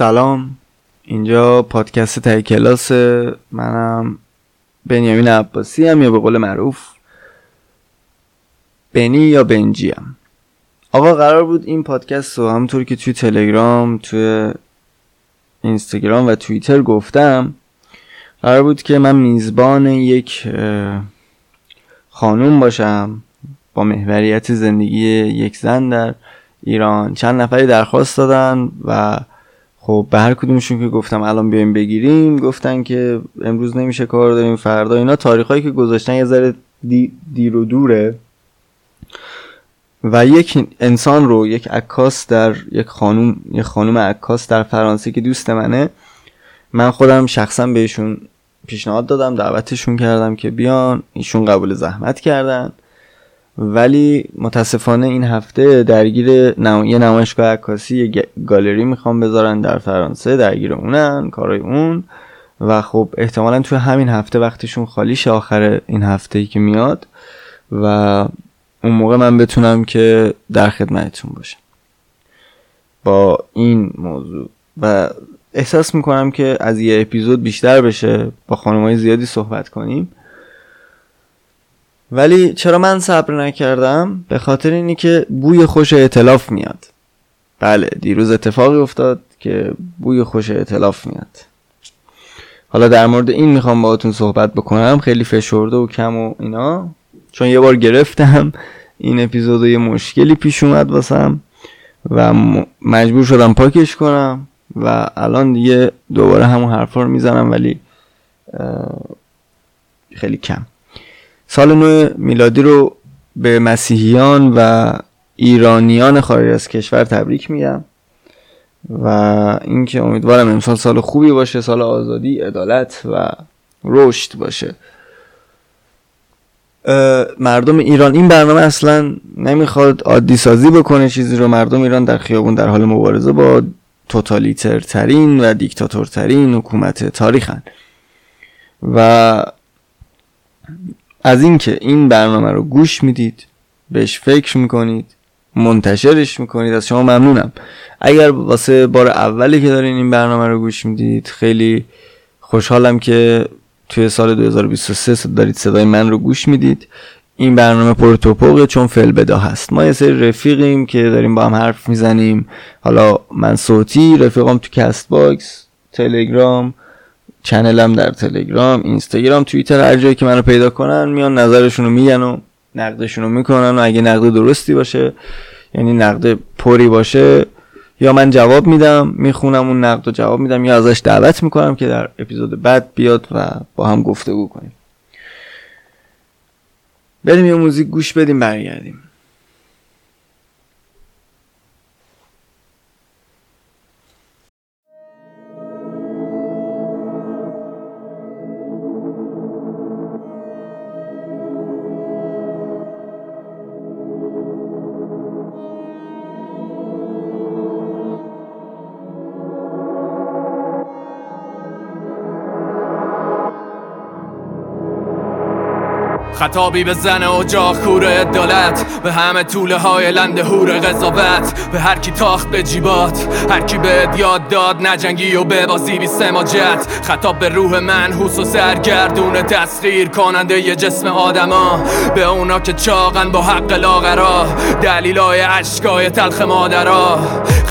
سلام. اینجا پادکست تای کلاس منم بنیامین عباسی هم یا به قول معروف بنی یا بنجی هم. آقا قرار بود این پادکست رو همونطور که توی تلگرام توی اینستاگرام و توییتر گفتم قرار بود که من میزبان یک خانوم باشم با محوریت زندگی یک زن در ایران. چند نفری درخواست دادن و خب به هر کدومشون که گفتم الان بیایم بگیریم گفتن که امروز نمیشه کار داریم فردا اینا تاریخهایی که گذاشتن یه ذره دیر و دوره. و یک انسان رو یک عکاس در یک خانوم یک خانوم عکاس در فرانسه که دوست منه من خودم شخصا بهشون پیشنهاد دادم دعوتشون کردم که بیان ایشون قبول زحمت کردن. ولی متاسفانه این هفته درگیر نم... یه نمایشگاه عکاسی یه گالری می‌خوام بذارن در فرانسه درگیر اونن کارای اون. و خب احتمالا توی همین هفته وقتشون خالیش آخر این هفته ای که میاد. و اون موقع من بتونم که در خدمتتون باشم. با این موضوع. و احساس می‌کنم که از یه اپیزود بیشتر بشه. با خانمای زیادی صحبت کنیم. ولی چرا من صبر نکردم؟ به خاطر اینی که بوی خوش اعتلاف میاد. بله دیروز اتفاقی افتاد که بوی خوش اعتلاف میاد. حالا در مورد این می‌خوام باهاتون صحبت بکنم. خیلی فشرده و کم و اینا. چون یه بار گرفتم این اپیزود یه مشکلی پیش اومد واسم و مجبور شدم پاکش کنم و الان دیگه دوباره همون حرفا رو می‌زنم ولی خیلی کم. سال نو میلادی رو به مسیحیان و ایرانیان خارج از کشور تبریک میگم و اینکه امیدوارم امسال سال خوبی باشه سال آزادی عدالت و رشد باشه. مردم ایران این برنامه اصلا نمی‌خواد عادی سازی بکنه چیزی رو. مردم ایران در خیابون در حال مبارزه با توتالیتر ترین و دیکتاتور ترین حکومت تاریخن. و از اینکه این برنامه رو گوش می‌دید بهش فکر می‌کنید منتشرش می‌کنید از شما ممنونم. اگر واسه بار اولی که دارین این برنامه رو گوش می‌دید خیلی خوشحالم که توی سال 2023 دارید صدای من رو گوش می‌دید. این برنامه پر تپقه چون فی‌البداهه است. ما یه سری رفیقیم که داریم با هم حرف می‌زنیم. حالا من صوتی رفیقام تو CastBox تلگرام چنلم در تلگرام اینستاگرام توییتر هر جایی که منو پیدا کنن میان نظرشون رو میگن و نقدشون رو می‌کنن و اگه نقد درستی باشه یعنی نقد پری باشه یا من جواب میدم می‌خونم اون نقد و جواب میدم یا ازش دعوت می‌کنم که در اپیزود بعد بیاد و با هم گفتگو کنیم. بریم یه موزیک گوش بدیم برگردیم. خطابی به زن و کور عدالت به همه طوله های لند هور قضاوت به هر کی تاخت به جیبات هر کی به یاد داد نجنگی و به بازی بی سماجت. خطاب به روح من حوس و سرگردون تسخیر کننده ی جسم آدما. به اونا که چاقن با حق لاغرا دلیلای عشقای تلخ مادرا.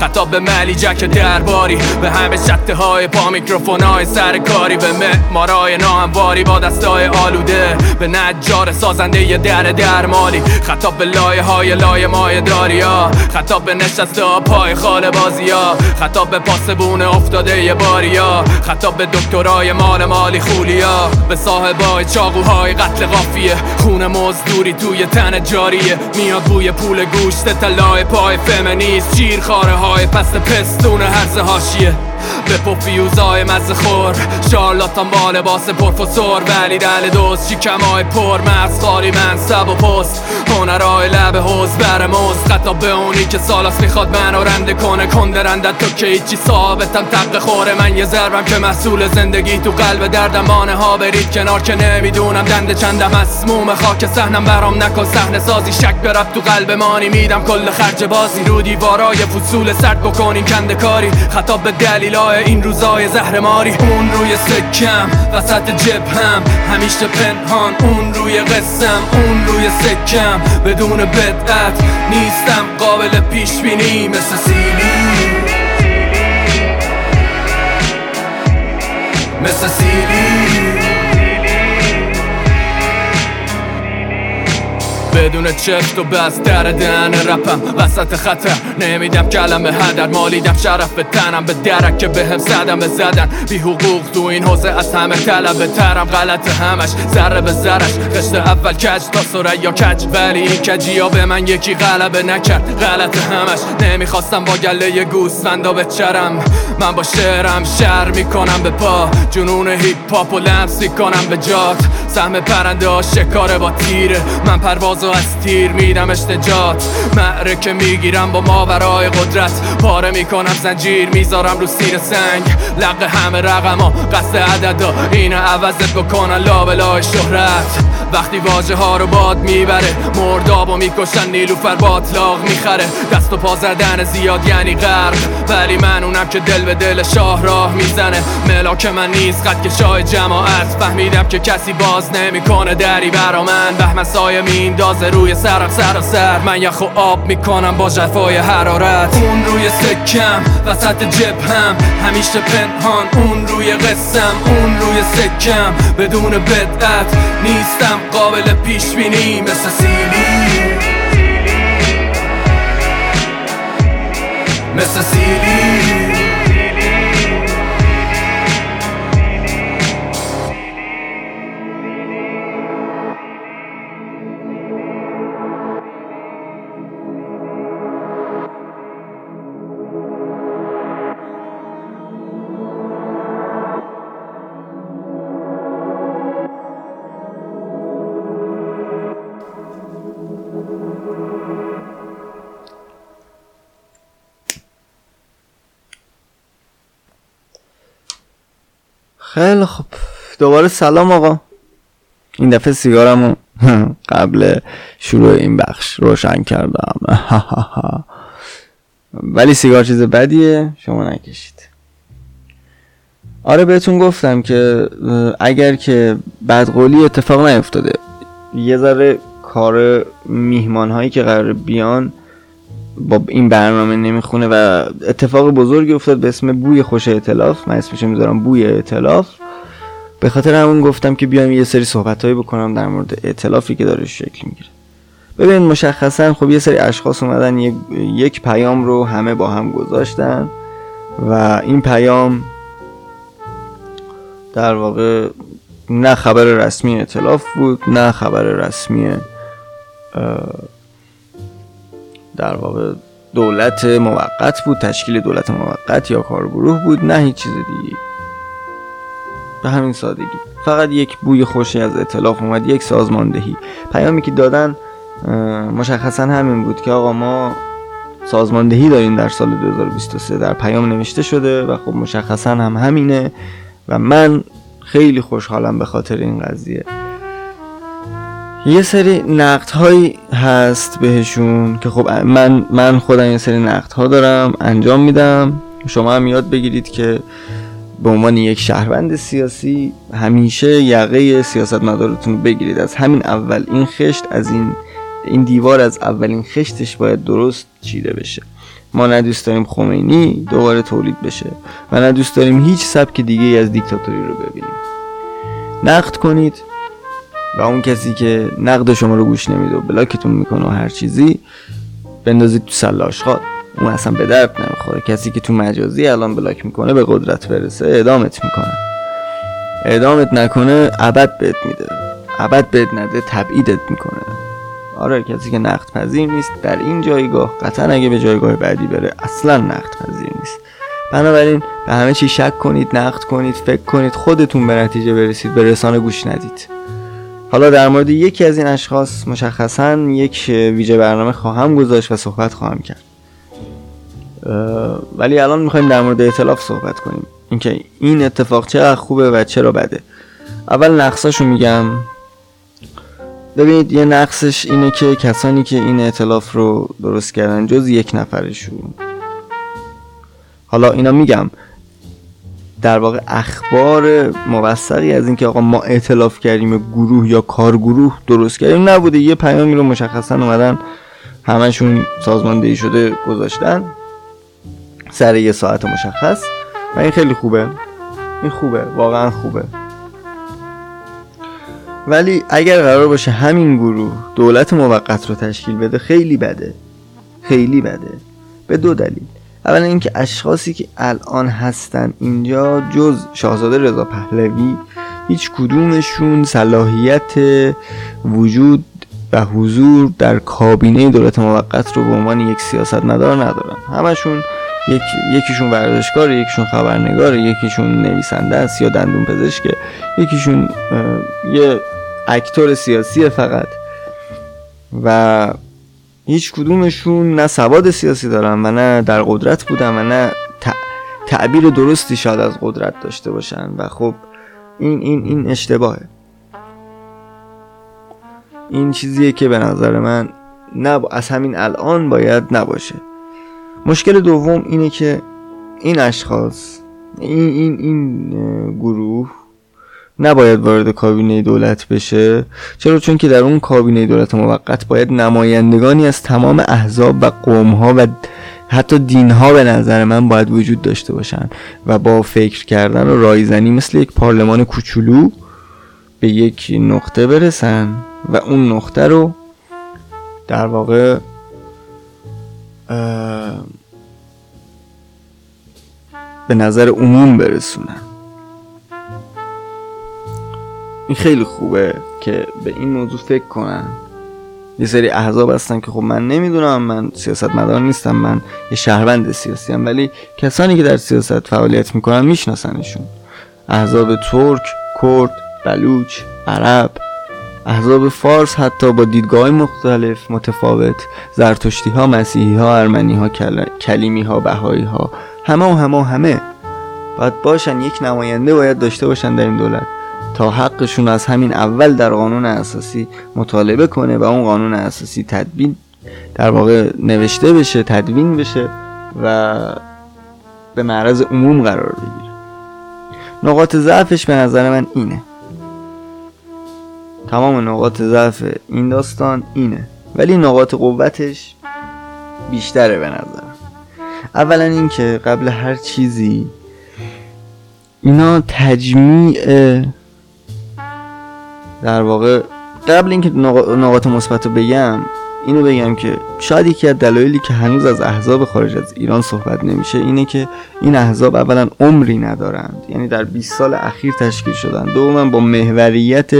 خطاب به ملی جک درباری به همه شته های پا میکروفون های سرکاری به معمارای ناهمواری با دستای آلوده به نجار سازنده در درمالی خطاب به لایه های لایه مای داریا خطاب به نشسته ها پای خال بازیا خطاب به پاسبون افتاده یه باریا خطاب به دکترای مال مالی خولیا به صاحبای چاقوهای قتل قافیه خون مزدوری توی تن جاریه میاد بوی پول گوشت طلای پای فمنیست چیر خاره های پست پستون هرز هاشیه به پوفیوزای مزه خور. شارلاتان با لباس پروفسور ولی دل دوست چی کمای پر. مرز خاری منصب و پست. هنرهای لب حوز بر موز خطاب به اونی که سالاس می‌خواد منو رنده کنه. کندرنده تو که هیچی ثابتم تق خوره. من یه ضربم که مسئول زندگی تو قلب دردم. مانه ها برید کنار که نمی‌دونم. دنده چندم مسموم خاک سهنم برام نکن. صحنه سازی شک برب تو قلب مانی. میدم کل خرج بازی. رو دیوارای فصول سرد بکنیم کنده کاری. خطاب به دلیل لای این روزای زهر ماری اون روی سکم وسط جبهم. همیشه پنهان اون روی قسم. اون روی سکم بدون بدعت نیستم قابل پیش بینی مثل سیلی. مثل سیلی. بدون چفت و بس در دهن رپم. وسط خطر نمیدم کلمه هدر. مالیدم شرف به تنم به درک که به هم زدم زدن. بی حقوق تو این حوزه از همه طلب ترم. غلط همش ذره به ذرش. قشت اول کج تا یا کج. ولی این کجی ها به من یکی غلبه نکرد. غلط همش نمی‌خواستم با گله گوسفندا بچرم. من با شعرم شر می‌کنم به پا. جنون هیپ هاپ و لمسی کنم به جات. سهم پرنده ها شکاره با تیره. من پرواز از تیر میدم اشتجات معرکه می‌گیرم با ماورای قدرت. پاره می‌کنم زنجیر می‌ذارم رو سیر سنگ. لق همه رقم ها قصد عدد ها این عوضت بکنن لابلای شهرت. وقتی واجه ها رو باد می‌بره و می‌کشن نیلوفر باطلاق می‌خره. دست و پا زدن زیاد یعنی غرق. ولی من اونم که دل به دل شاه راه می‌زنه. ملاک من نیست قد که شاه جماعت. فهمیدم که کسی باز نمی‌کنه. دری برا من بهم سایه روی سرم سر سر. من یخ و آب می‌کنم با جفای حرارت. اون روی سکم وسط جبهم. همیشه پنهان اون روی قسم. اون روی سکم بدون بدعت نیستم. قابل پیش بینی مثل سیلی. مثل سیلی. خیلی خب دوباره سلام آقا. این دفعه سیگارمو قبل شروع این بخش روشن کردم. ولی سیگار چیز بدیه شما نکشید. آره بهتون گفتم که اگر که بدقولی اتفاق نیفتاده یه ذره کار میهمان هایی که قرار بیان با این برنامه نمی‌خونه و اتفاق بزرگی افتاد به اسم بوی خوش اعتلاف من اسمش می‌ذارم بوی اعتلاف به خاطر همون گفتم که بیایم یه سری صحبتهایی بکنم در مورد اعتلافی که داره شکل می‌گیره. ببین مشخصا خب یه سری اشخاص اومدن یک, یک پیام رو همه با هم گذاشتن و این پیام در واقع نه خبر رسمی اعتلاف بود نه خبر رسمی در واقع دولت موقت بود تشکیل دولت موقت یا کارگروه بود نه هیچ چیز دیگه به همین سادگی. فقط یک بوی خوشی از اطلاف اومد یک سازماندهی. پیامی که دادن مشخصا همین بود که آقا ما سازماندهی داریم در سال 2023 در پیام نوشته شده و خب مشخصا هم همینه و من خیلی خوشحالم به خاطر این قضیه. یه سری نقد هایی هست بهشون که خب من من خودم یه سری نقد ها دارم انجام میدم. شما هم یاد بگیرید که به عنوان یک شهروند سیاسی همیشه یقه سیاست مدارتون بگیرید. از همین اول این خشت از این این دیوار از اولین خشتش باید درست چیده بشه. ما نه دوست داریم خمینی دوباره تولید بشه و نه دوست داریم هیچ سبک دیگه از دیکتاتوری رو ببینیم. نقد کنید و اون کسی که نقد شما رو گوش نمیده و بلاکتون می‌کنه و هر چیزی بندازید تو سلاش. خواد اون اصلا به درد نمی‌خوره. کسی که تو مجازی الان بلاک می‌کنه به قدرت برسه اعدامت می‌کنه. اعدامت نکنه ابد بهت میده. ابد بهت نده تبعیدت می‌کنه. آره کسی که نقد پذیر نیست در این جایگاه قطعا اگه به جایگاه بعدی بره اصلا نقد پذیر نیست. بنابراین به همه چی شک کنید نقد کنید فکر کنید خودتون به نتیجه برسید به رسانه گوش ندید. حالا در مورد یکی از این اشخاص مشخصا یک ویژه برنامه خواهم گذاشت و صحبت خواهم کرد. ولی الان می‌خوایم در مورد اعتلاف صحبت کنیم. اینکه این اتفاق چقدر خوبه و چرا بده. اول نقصاشو میگم. ببینید یه نقصش اینه که کسانی که این اعتلاف رو درست کردن جز یک نفرشون. حالا اینا میگم. در واقع اخبار موثقی از اینکه آقا ما اعتلاف کردیم گروه یا کارگروه درست کردیم نبوده. یه پیامی رو مشخصا اومدن همشون سازماندهی شده گذاشتن. سر یه ساعت مشخص. و این خیلی خوبه. این خوبه. واقعا خوبه. ولی اگر قرار باشه همین گروه دولت موقت رو تشکیل بده خیلی بده. خیلی بده. به دو دلیل. اولا اینکه اشخاصی که الان هستن اینجا جز شاهزاده رضا پهلوی هیچ کدومشون صلاحیت وجود و حضور در کابینه دولت موقت رو به عنوان یک سیاست مدار ندارن. همشون یک، یکیشون ورزشکار یکیشون خبرنگار یکیشون نویسنده است یا دندون پزشکه یکیشون یه اکتور سیاسی فقط. و هیچ کدومشون نه سواد سیاسی دارن و نه در قدرت بودن و نه تعبیر درستی شاید از قدرت داشته باشن. و خب این این این اشتباهه. این چیزیه که به نظر من نه از همین الان باید نباشه. مشکل دوم اینه که این اشخاص این این این گروه نباید وارد کابینه دولت بشه چرا؟ چون که در اون کابینه دولت موقت باید نمایندگانی از تمام احزاب و قومها و حتی دینها به نظر من باید وجود داشته باشن و با فکر کردن و رایزنی مثل یک پارلمان کوچولو به یک نقطه برسن و اون نقطه رو در واقع به نظر عموم برسونن این خیلی خوبه که به این موضوع فکر کنن. یه سری احزاب هستن که خب من نمی‌دونم من سیاست مدار نیستم من یه شهروند سیاسی هم ولی کسانی که در سیاست فعالیت می‌کنن میشناسنشون. احزاب ترک، کرد، بلوچ، عرب. احزاب فارس حتی با دیدگاه مختلف متفاوت زرتشتی ها مسیحی ها ارمنی ها کلیمی ها بهایی ها همه و همه و همه. باید باشن یک نماینده باید داشته باشن در این دولت. تا حقشون از همین اول در قانون اساسی مطالبه کنه و اون قانون اساسی تدبین در واقع نوشته بشه تدوین بشه و به معرض عموم قرار بگیره. نقاط ضعفش به نظر من اینه. تمام نقاط ضعف این داستان اینه. ولی نقاط قوتش بیشتره به نظر اولا اینکه قبل هر چیزی اینا تجمیع در واقع قبل اینکه نقاط مثبت رو بگم اینو بگم که شاید یکی از دلایلی که هنوز از احزاب خارج از ایران صحبت نمیشه اینه که این احزاب اولا عمری ندارند. یعنی در 20 سال اخیر تشکیل شدن دوما با محوریت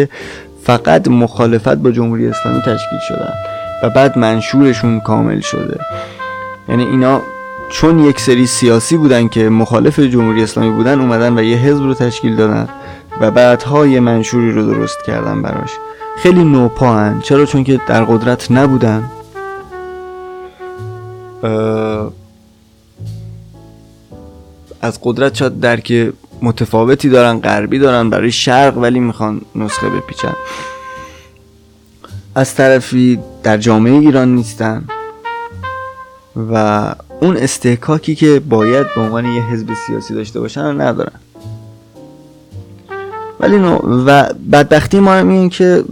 فقط مخالفت با جمهوری اسلامی تشکیل شدن و بعد منشورشون کامل شده. یعنی اینا چون یک سری سیاسی بودن که مخالف جمهوری اسلامی بودن اومدن و یه حزب رو تشکیل دادن و بعدها یه منشوری رو درست کردن براش. خیلی نوپاهن. چرا؟ چون که در قدرت نبودن. از قدرت شاید درک متفاوتی دارن غربی دارن برای شرق ولی می‌خوان نسخه بپیچن. از طرفی در جامعه ایران نیستن و اون استحکاکی که باید به عنوان یه حزب سیاسی داشته باشن ندارن. ولی نو و بدبختی ما این که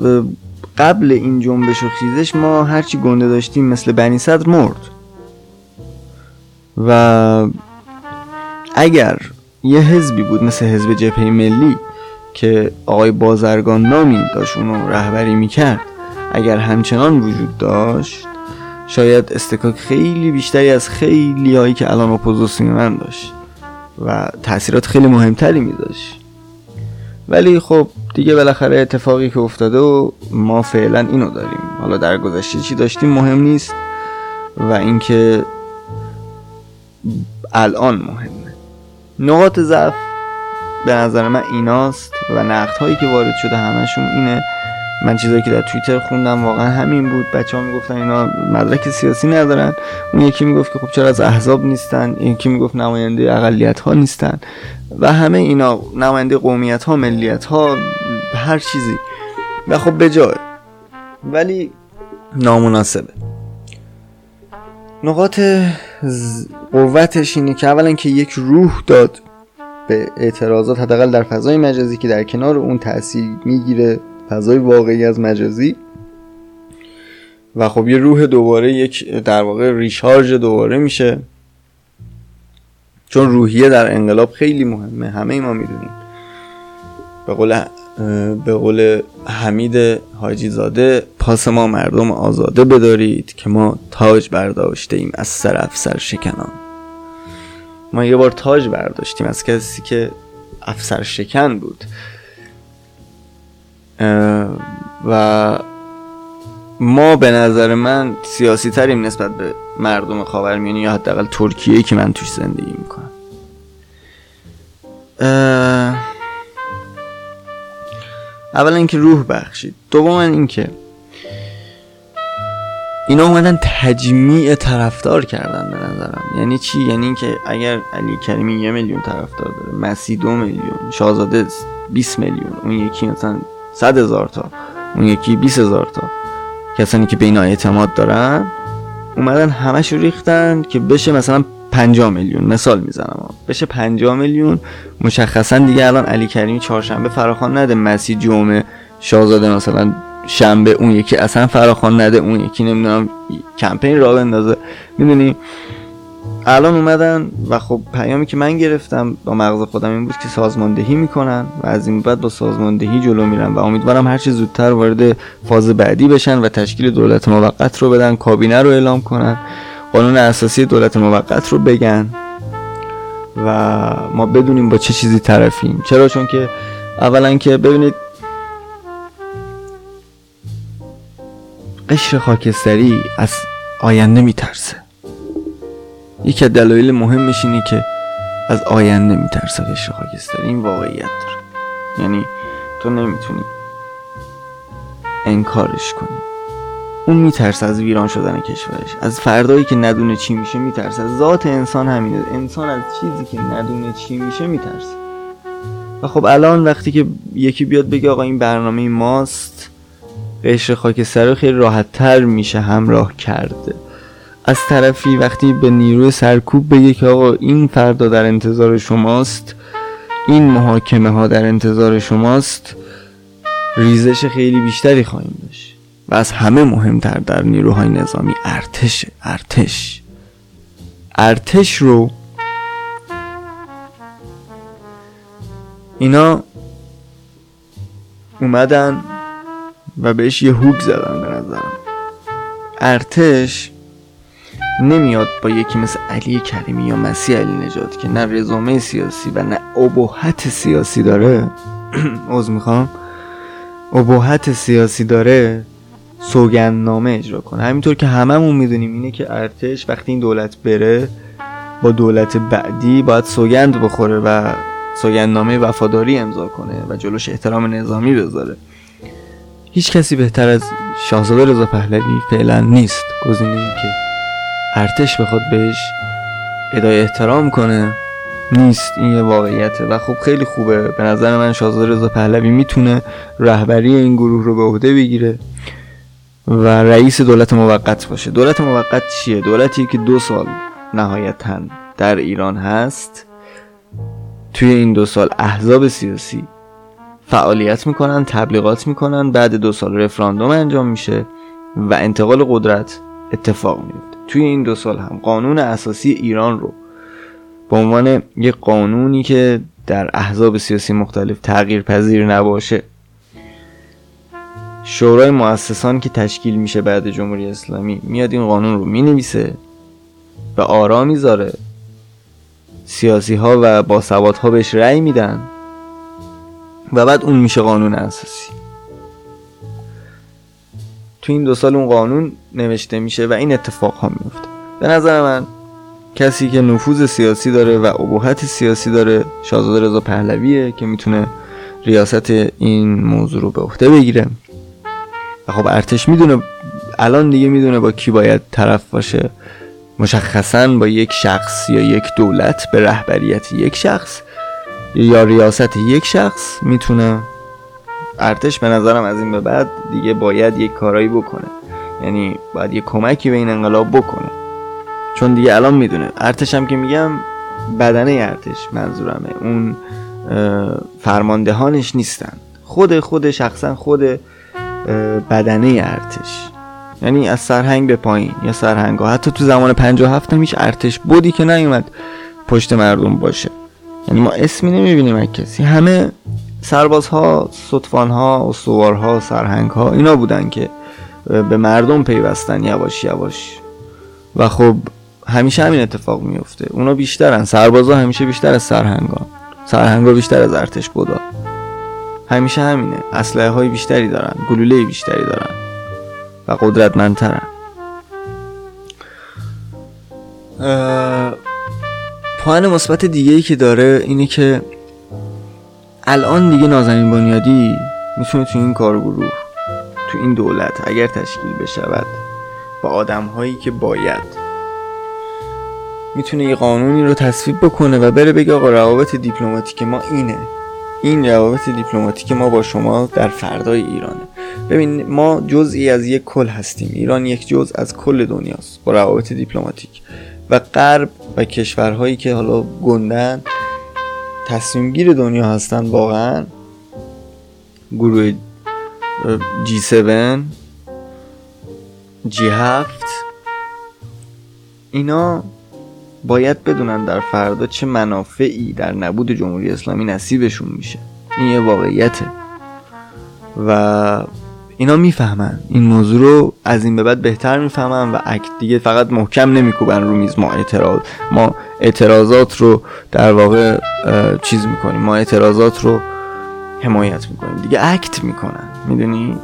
قبل این جنبش و خیزش ما هرچی گنده داشتیم مثل بنی صدر مرد. و اگر یه حزبی بود مثل حزب جبهه ملی که آقای بازرگان نامی داشت اونو رهبری می‌کرد. اگر همچنان وجود داشت شاید استکاک خیلی بیشتری از خیلی هایی که الان اپوزیسیونن داشت و تاثیرات خیلی مهمتری میداشت. ولی خب دیگه بالاخره اتفاقی که افتاده و ما فعلا اینو داریم. حالا در گذشته چی داشتیم مهم نیست و اینکه الان مهمه نقاط ضعف به نظر من ایناست و نقد هایی که وارد شده همشون اینه. من چیزایی که در توییتر خوندم واقعا همین بود. بچه ها می‌گفتن اینا مدرک سیاسی ندارن. اون یکی می‌گفت که خب چرا از احزاب نیستن. یکی می‌گفت نماینده اقلیت ها نیستن. و همه اینا نماینده قومیت ها ملیت ها هر چیزی. و خب به جای. ولی نامناسبه. نقاط قوتش اینه که اولا که یک روح داد به اعتراضات حداقل در فضای مجازی که در کنار اون تاثیر می‌گیره فضای واقعی از مجازی. و خب یه روح دوباره یک در واقع ریشارژ دوباره میشه. چون روحیه در انقلاب خیلی مهمه همه ما می‌دونیم. به قول به قول حمید حاجی زاده پاس ما مردم آزاده بدارید که ما تاج برداشته ایم از سر افسر شکنان. ما یه بار تاج برداشتیم از کسی که افسر شکن بود. و ما به نظر من سیاسی تریم نسبت به مردم خاورمیانه یا حداقل ترکیه که من توش زندگی می‌کنم. اولا اینکه روح بخشید. دوما اینکه اینا اومدن تجمیع طرفدار کردن به نظرم. یعنی چی؟ یعنی اینکه اگر علی کریمی یه میلیون طرفدار داره مسی دو میلیون شاهزاده 20 میلیون اون یکی مثلا 100 هزار تا اون یکی 20 هزار تا. کسانی که به اینا اعتماد دارن اومدن همش ریختن که بشه مثلا 50 میلیون. مثال می‌زنم. بشه 50 میلیون مشخصا دیگه الان علی کریمی چهارشنبه فراخوان نده. مسی جمعه شاهزاده مثلا شنبه اون یکی اصلا فراخوان نده اون یکی نمی‌دونم کمپین را بندازه. می‌دونی؟ الان اومدن و خب پیامی که من گرفتم با مغز خودم این بود که سازماندهی می‌کنن و از این بعد با سازماندهی جلو میرن و امیدوارم هرچی زودتر وارد فاز بعدی بشن و تشکیل دولت موقت رو بدن کابینه رو اعلام کنن. قانون اساسی دولت موقت رو بگن و ما بدونیم با چه چیزی طرفیم. چرا؟ چون که اولا که ببینید قشر خاکستری از آینده میترسه. یکی از دلایل مهمش اینه که از آینده میترسه قشر خاکستری. این واقعیت داره. یعنی تو نمی‌تونی انکارش کنی. اون میترسه از ویران شدن کشورش. از فردایی که ندونه چی میشه میترسه. ذات انسان همینه. انسان از چیزی که ندونه چی میشه میترسه. و خب الان وقتی که یکی بیاد بگه آقا این برنامه ماست قشر خاکستر رو خیلی راحت تر میشه همراه کرده. از طرفی وقتی به نیروی سرکوب بگه که آقا این فردا در انتظار شماست این محاکمه ها در انتظار شماست ریزش خیلی بیشتری خواهیم داشت. و از همه مهمتر در نیروهای نظامی ارتش ارتش. ارتش رو اینا اومدن و بهش یه هوک زدن به نظرم. ارتش نمیاد با یکی مثل علی کریمی یا مسیح علی نجات که نه رزومه سیاسی و نه ابهت سیاسی داره. عوض می‌خوام. ابهت سیاسی داره. سوگندنامه اجرا کنه. همینطور که هممون می‌دونیم اینه که ارتش وقتی این دولت بره با دولت بعدی باید سوگند بخوره و سوگندنامه وفاداری امضا کنه و جلوش احترام نظامی بذاره. هیچ کسی بهتر از شاهزاده رضا پهلوی فعلا نیست. گزینه که ارتش بخواد بهش ادای احترام کنه نیست. این یه واقعیته و خب خیلی خوبه. به نظر من شاهزاده رضا پهلوی می‌تونه رهبری این گروه رو به عهده بگیره. و رئیس دولت موقت باشه. دولت موقت چیه؟ دولتی که دو سال نهایتا در ایران هست. توی این دو سال احزاب سیاسی فعالیت می‌کنن تبلیغات می‌کنن بعد دو سال رفراندوم انجام میشه و انتقال قدرت اتفاق میفته توی این دو سال هم قانون اساسی ایران رو به عنوان یک قانونی که در احزاب سیاسی مختلف تغییر پذیر نباشه شورای مؤسسان که تشکیل میشه بعد جمهوری اسلامی میاد این قانون رو می‌نویسه به آرا می‌ذاره. سیاسی ها و باسواد ها بهش رأی میدن و بعد اون میشه قانون اساسی. تو این دو سال اون قانون نوشته میشه و این اتفاق ها میفته. به نظر من کسی که نفوذ سیاسی داره و ابهت سیاسی داره شاهزاده رضا پهلویه که می‌تونه ریاست این موضوع رو به عهده بگیره. و خب ارتش می‌دونه الان دیگه می‌دونه با کی باید طرف باشه. مشخصا با یک شخص یا یک دولت به رهبریت یک شخص یا ریاست یک شخص می‌تونه. ارتش به نظرم از این به بعد دیگه باید یک کارایی بکنه. یعنی باید یک کمکی به این انقلاب بکنه. چون دیگه الان می‌دونه. ارتش هم که میگم بدنه ارتش منظورمه. اون فرماندهانش نیستن. خود خود شخصا خود بدنه ارتش. یعنی از سرهنگ به پایین یا سرهنگ ها حتی تو زمان 57 هم هیچ ارتش بودی که نیومد پشت مردم باشه. یعنی ما اسمی نمی‌بینیم از کسی. همه سربازها ستفانها سرهنگ سرهنگها اینا بودن که به مردم پیوستن یواش یواش. و خب همیشه همین اتفاق میفته اونا بیشترن. سربازا همیشه بیشتر از سرهنگا سرهنگا بیشتر از ارتش بودا. همیشه همینه. اسلحه های بیشتری دارن گلوله بیشتری دارن و قدرتمندترن. پایان مثبت دیگه ای که داره اینه که الان دیگه نازنین بنیادی می‌تونه تو این کارگروه تو این دولت اگر تشکیل بشود با آدم هایی که باید می‌تونه یه قانونی رو تصویب بکنه و بره بگه آقا روابط دیپلماتیک ما اینه. این روابط دیپلماتیک ما با شما در فردای ایرانه. ببین ما جزئی از یک کل هستیم. ایران یک جز از کل دنیاست با روابط دیپلماتیک. و غرب و کشورهایی که حالا گنده‌ن تصمیمگیر دنیا هستن واقعا. گروه G7 G7 اینا باید بدونن در فردا چه منافعی در نبود جمهوری اسلامی نصیبشون میشه. این یه واقعیته. و اینا می‌فهمن. این موضوع رو از این به بعد بهتر می‌فهمن و اکت دیگه فقط محکم نمیکوبن رو میز. ما اعتراض ما اعتراضات رو در واقع چیز می‌کنیم. ما اعتراضات رو حمایت می‌کنیم. دیگه اکت می‌کنن. می‌دونی؟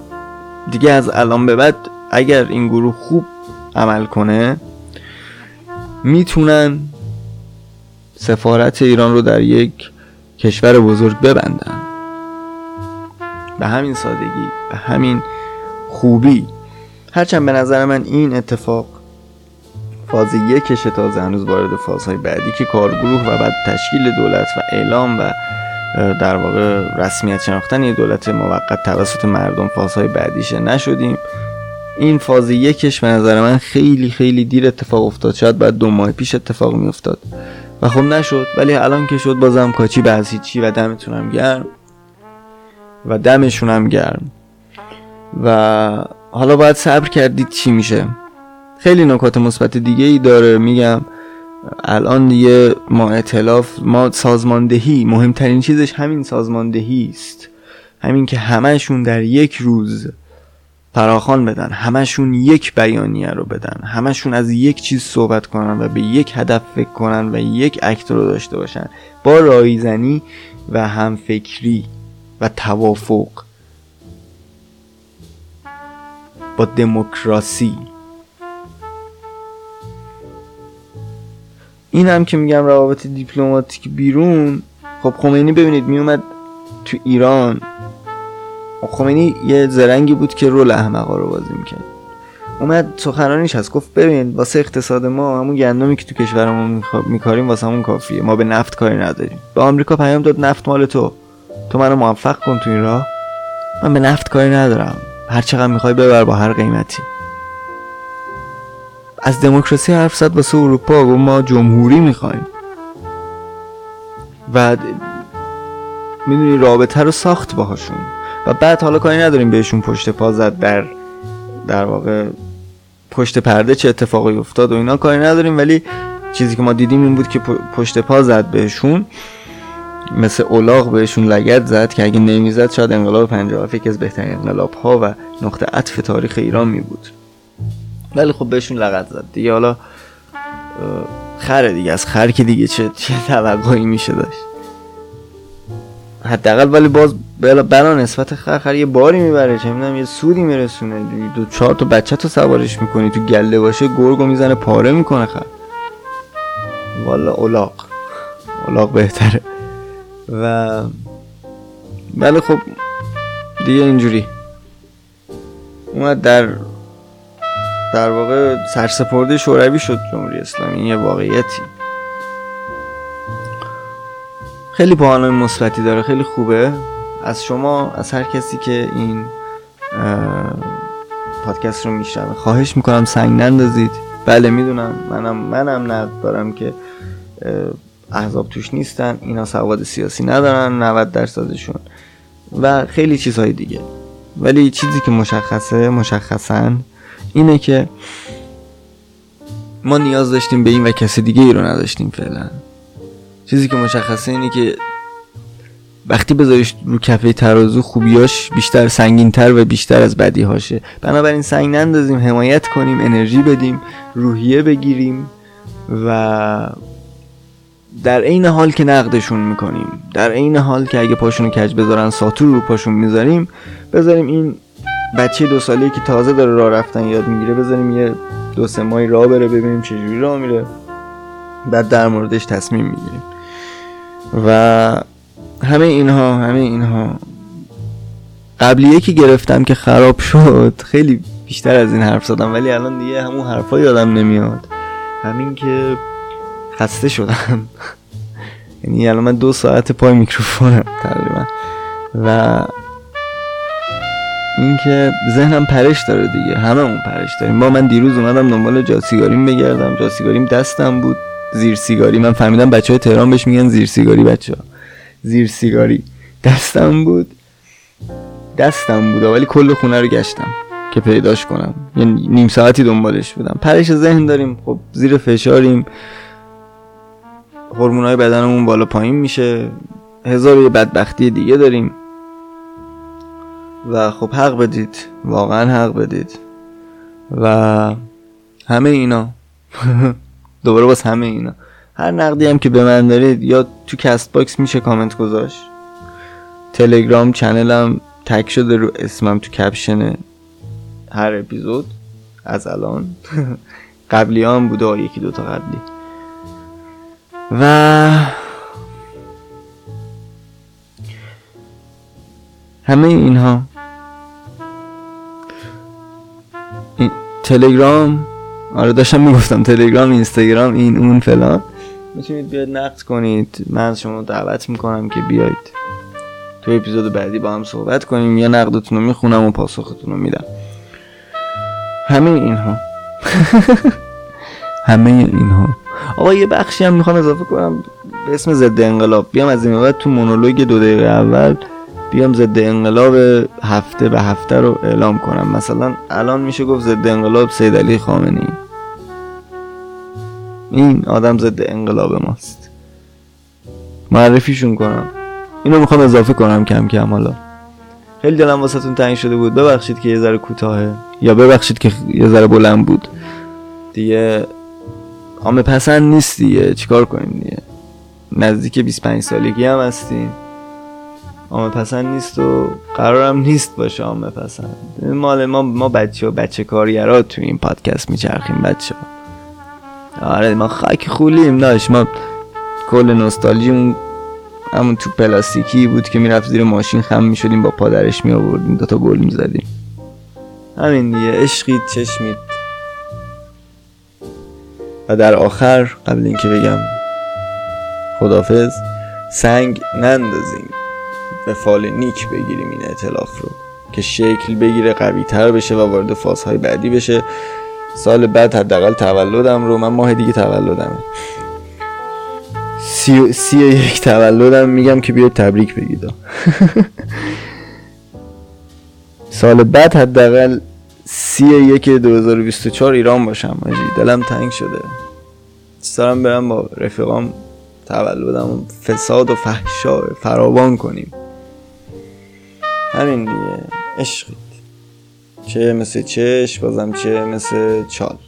دیگه از الان به بعد اگر این گروه خوب عمل کنه می‌تونن سفارت ایران رو در یک کشور بزرگ ببندن. به همین سادگی به همین خوبی. هرچند به نظر من این اتفاق فاز یکشه تازه هنوز وارد فازهای بعدی که کارگروه و بعد تشکیل دولت و اعلام و در واقع رسمیت شناختن یه دولت موقت توسط مردم فازهای بعدیشه نشدیم. این فاز یکش به نظر من خیلی خیلی دیر اتفاق افتاد. شاید بعد دو ماه پیش اتفاق می افتاد و خب نشد. ولی الان که شد بازم کاچی به چی و دمتونم گرم. و دمشونم گرم. و حالا باید صبر کردید چی میشه. خیلی نکات مثبت دیگه ای داره. میگم الان دیگه ما اطلاف ما سازماندهی مهمترین چیزش همین سازماندهی است. همین که همهشون در یک روز فراخان بدن. همشون یک بیانیه رو بدن. همشون از یک چیز صحبت کنن و به یک هدف فکر کنن و یک اکت رو داشته باشن. با رایزنی و همفکری و توافق. با دموکراسی. این هم که میگم روابط دیپلماتیک بیرون. خب خمینی ببینید میومد تو ایران. خمینی یه زرنگی بود که رول احمقا رو بازی می‌کرد. اومد سخنرانیش هست گفت ببین واسه اقتصاد ما همون گندمی که تو کشورمون میکاریم واسه همون کافیه. ما به نفت کاری نداریم. به آمریکا پیام داد نفت مال تو. تو منو موفق کن تو این راه. من به نفت کاری ندارم. هر چقدر می‌خوای ببر با هر قیمتی. از دموکراسی حرف زد واسه اروپا و ما جمهوری می‌خوایم. و می‌دونی رابطه رو ساخت باهاشون. و بعد حالا کاری نداریم بهشون پشت پا زد. در در واقع پشت پرده چه اتفاقی افتاد و اینا کاری نداریم. ولی چیزی که ما دیدیم این بود که پشت پا زد بهشون. مثل اولاغ بهشون لگت زد که اگه نمی‌زد شاید انقلاب 57 یکی از بهترین انقلاب ها و نقطه عطف تاریخ ایران می بود ولی خب بهشون لگت زد دیگه. حالا خره دیگه. از خر که دیگه چه, چه توقعی میشه داشت؟ حداقل ولی باز بلا نسبت خر یه باری می‌بره چه می‌دونم یه سودی میرسونه. دو چهار تا بچه تو سوارش می‌کنی تو گله باشه گرگو می‌زنه پاره می‌کنه خر. والا اولاق. اولاق بهتره. و ولی خب دیگه اینجوری. اومد در در واقع سرسپرده شوروی شد جمهوری اسلامی. این یه واقعیتی. خیلی پاهانهای مثبتی داره خیلی خوبه. از شما از هر کسی که این پادکست رو میشنوه. خواهش می‌کنم سنگ نندازید. بله می‌دونم. منم منم نقد دارم که احزاب توش نیستن. اینا سواد سیاسی ندارن 90 درصدشون. و خیلی چیزهای دیگه. ولی چیزی که مشخصه مشخصا اینه که ما نیاز داشتیم به این و کسی دیگه ای رو نداشتیم فعلا. چیزی که مشخصه اینه که وقتی بذاریش رو کفه ترازو خوبیاش بیشتر سنگینتر و بیشتر از بدیهاشه. بنابراین سنگ نندازیم حمایت کنیم انرژی بدیم روحیه بگیریم و در عین حال که نقدشون می‌کنیم. در عین حال که اگه پاشون کج بذارن ساتور رو پاشون می‌ذاریم بذاریم این بچه دو ساله که تازه داره راه رفتن یاد می‌گیره بذاریم یه دو سه ماهی راه بره ببینیم چجوری راه میره. بعد در موردش تصمیم می‌گیریم. و همه اینها همه اینها. قبلیه که گرفتم که خراب شد. خیلی بیشتر از این حرف زدم ولی الان دیگه همون حرفا یادم نمیاد. همین که خسته شدم. یعنی الان من دو ساعت پای میکروفونم تقریبا. و اینکه ذهنم پرش داره دیگه. همه اون پرش داریم. با من دیروز اومدم دنبال جاسیگاریم بگردم. جاسیگاریم دستم بود. زیر سیگاری. من فهمیدم بچه های تهران بهش میگن زیر سیگاری بچه ها زیر سیگاری. دستم بود. دستم بود. ولی کل خونه رو گشتم که پیداش کنم. یعنی نیم ساعتی دنبالش بودم. پرش ذهن داریم. خب زیر فشاریم. های بدنمون بالا پایین میشه. هزار یه بدبختی دیگه داریم. و خب حق بدید. واقعا حق بدید. و همه اینا. دوباره باز همه اینا. هر نقدی هم که به من دارید یا تو CastBox میشه کامنت گذاشت. تلگرام چنلم تک شده رو اسمم تو کپشن هر اپیزود. از الان. قبلی هم بوده یکی دوتا قبلی. و همه اینها. این تلگرام آره داشتم می‌گفتم تلگرام اینستاگرام این اون فلان. می‌تونید بیاید نقد کنید. من از شما دعوت می‌کنم که بیاید. تو اپیزود بعدی با هم صحبت کنیم. یا نقدتون رو می‌خونم و پاسختون رو میدم. همه اینها. همه اینها. آقا یه بخشی هم می‌خوام اضافه کنم. به اسم ضد انقلاب. بیام از این بعد تو مونولوگ دو دقیقه اول بیام ضد انقلاب هفته به هفته رو اعلام کنم. مثلا الان میشه گفت ضد انقلاب سید علی خامنه‌ای. این آدم ضد انقلاب ماست. معرفیشون کنم. اینو می‌خوام اضافه کنم کم کم حالا. خیلی دلم واسهتون تنگ شده بود. ببخشید که یه ذره کوتاهه. یا ببخشید که یه ذره بلند بود. دیگه عامه پسند نیست دیگه. چیکار کنیم دیگه؟ نزدیک 25 سالگی هم هستیم. عامه پسند نیست و قرارم نیست باشه عامه پسند. مال ما ما بچه و بچه کارگرا تو این پادکست میچرخیم بچه آره ما خاک خولیم داشت. ما کل نوستالژی همون تو پلاستیکی بود که می‌رفت زیر ماشین خم می‌شدیم با پادرش می آوردیم دوتا گل می‌زدیم. همین دیگه عشقید چشمید. و در آخر قبل اینکه بگم خدافز سنگ نندازیم. به فال نیک بگیریم این اعتلاف رو. که شکل بگیره قوی تر بشه و وارد فازهای بعدی بشه. سال بعد حداقل تولدم رو من ماه دیگه تولدمه. سی, سی یک تولدم میگم که بیاید تبریک بگید. سال بعد حداقل سی یک 2024 ایران باشم مجید دلم تنگ شده. دارم برم با رفیقام تولدم فساد و فحشا فراوان کنیم. همین دیگه. عشقید چه مثل چش بازم چه مثل چال.